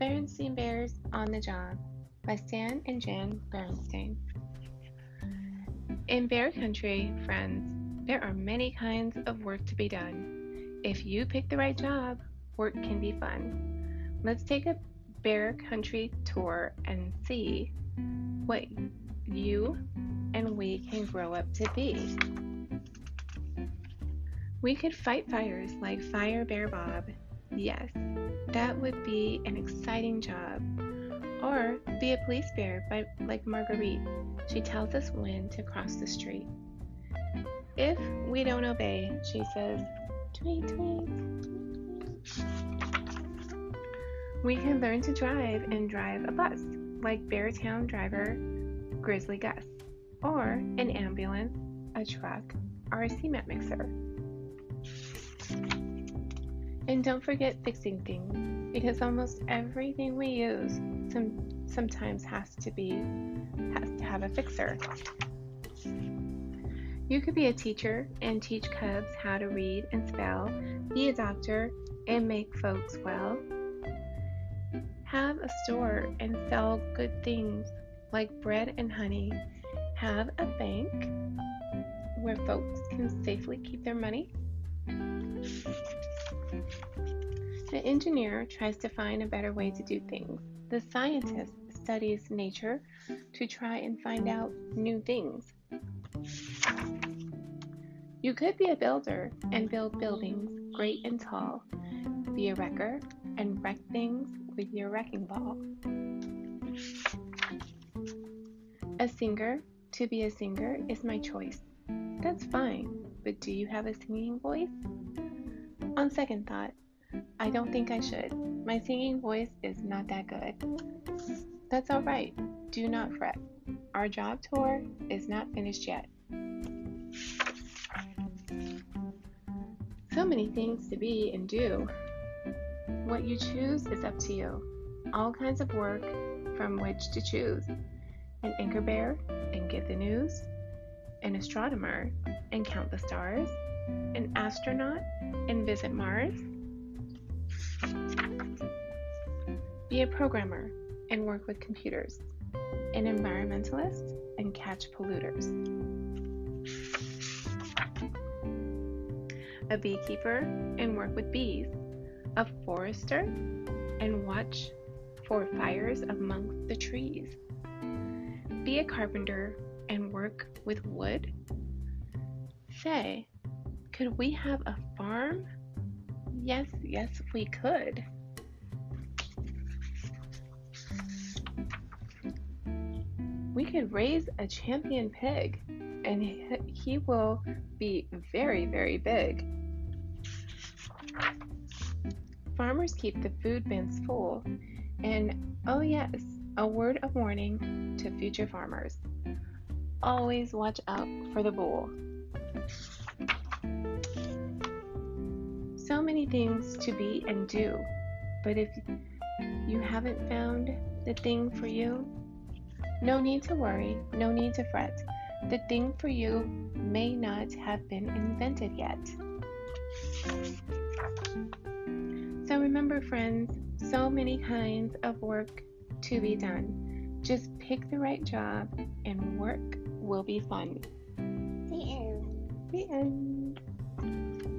Berenstain Bears on the Job by Stan and Jan Berenstain. In bear country, friends, there are many kinds of work to be done. If you pick the right job, work can be fun. Let's take a bear country tour and see what you and we can grow up to be. We could fight fires like Fire Bear Bob. Yes, that would be an exciting job. Or be a police bear by, like Marguerite. She tells us when to cross the street. If we don't obey, she says, tweet, tweet. We can learn to drive and drive a bus, like Beartown driver Grizzly Gus, or an ambulance, a truck, or a cement mixer. And don't forget fixing things, because almost everything we use some, sometimes has to be has to have a fixer. You could be a teacher and teach cubs how to read and spell, be a doctor and make folks well. Have a store and sell good things like bread and honey. Have a bank where folks can safely keep their money the engineer tries to find a better way to do things. The scientist studies nature to try and find out new things. You could be a builder and build buildings great and tall. Be a wrecker and wreck things with your wrecking ball. A singer, to be a singer, is my choice. That's fine, but do you have a singing voice? On second thought, I don't think I should. My singing voice is not that good. That's alright. Do not fret. Our job tour is not finished yet. So many things to be and do. What you choose is up to you. All kinds of work from which to choose. An anchor bear and get the news, an astronomer and count the stars, an astronaut and visit Mars be a programmer and work with computers, an environmentalist and catch polluters, a beekeeper and work with bees, a forester and watch for fires amongst the trees, be a carpenter and work with wood. Say, could we have a farm? Yes, yes, we could. We could raise a champion pig, and he will be very, very big. Farmers keep the food bins full, and oh, yes, a word of warning to future farmers always watch out for the bull. so many things to be and do, but if you haven't found the thing for you, no need to worry, no need to fret. The thing for you may not have been invented yet. So remember, friends, so many kinds of work to be done. Just pick the right job and work will be fun. The end. The end.